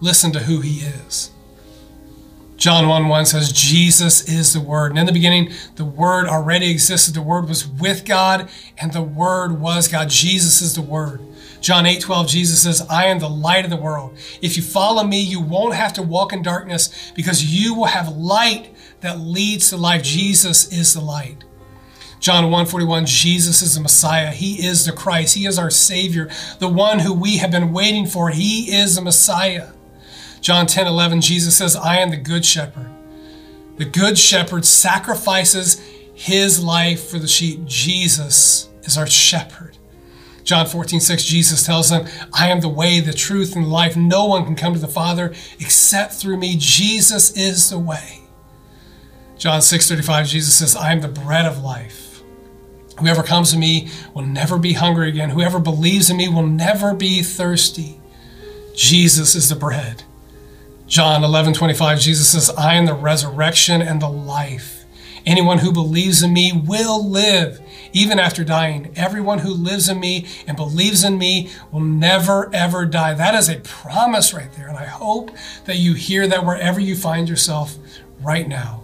listen to who he is. John 1 1 says, Jesus is the Word. And in the beginning, the Word already existed. The Word was with God, and the Word was God. Jesus is the Word. John 8 12, Jesus says, I am the light of the world. If you follow me, you won't have to walk in darkness because you will have light that leads to life. Jesus is the light. John 1 41, Jesus is the Messiah. He is the Christ. He is our Savior, the one who we have been waiting for. He is the Messiah. John 10 11, Jesus says, I am the good shepherd. The good shepherd sacrifices his life for the sheep. Jesus is our shepherd. John 14, 6, Jesus tells them, I am the way, the truth, and the life. No one can come to the Father except through me. Jesus is the way. John 6, 35, Jesus says, I am the bread of life. Whoever comes to me will never be hungry again. Whoever believes in me will never be thirsty. Jesus is the bread. John 11, 25, Jesus says, I am the resurrection and the life. Anyone who believes in me will live even after dying. Everyone who lives in me and believes in me will never, ever die. That is a promise right there. And I hope that you hear that wherever you find yourself right now.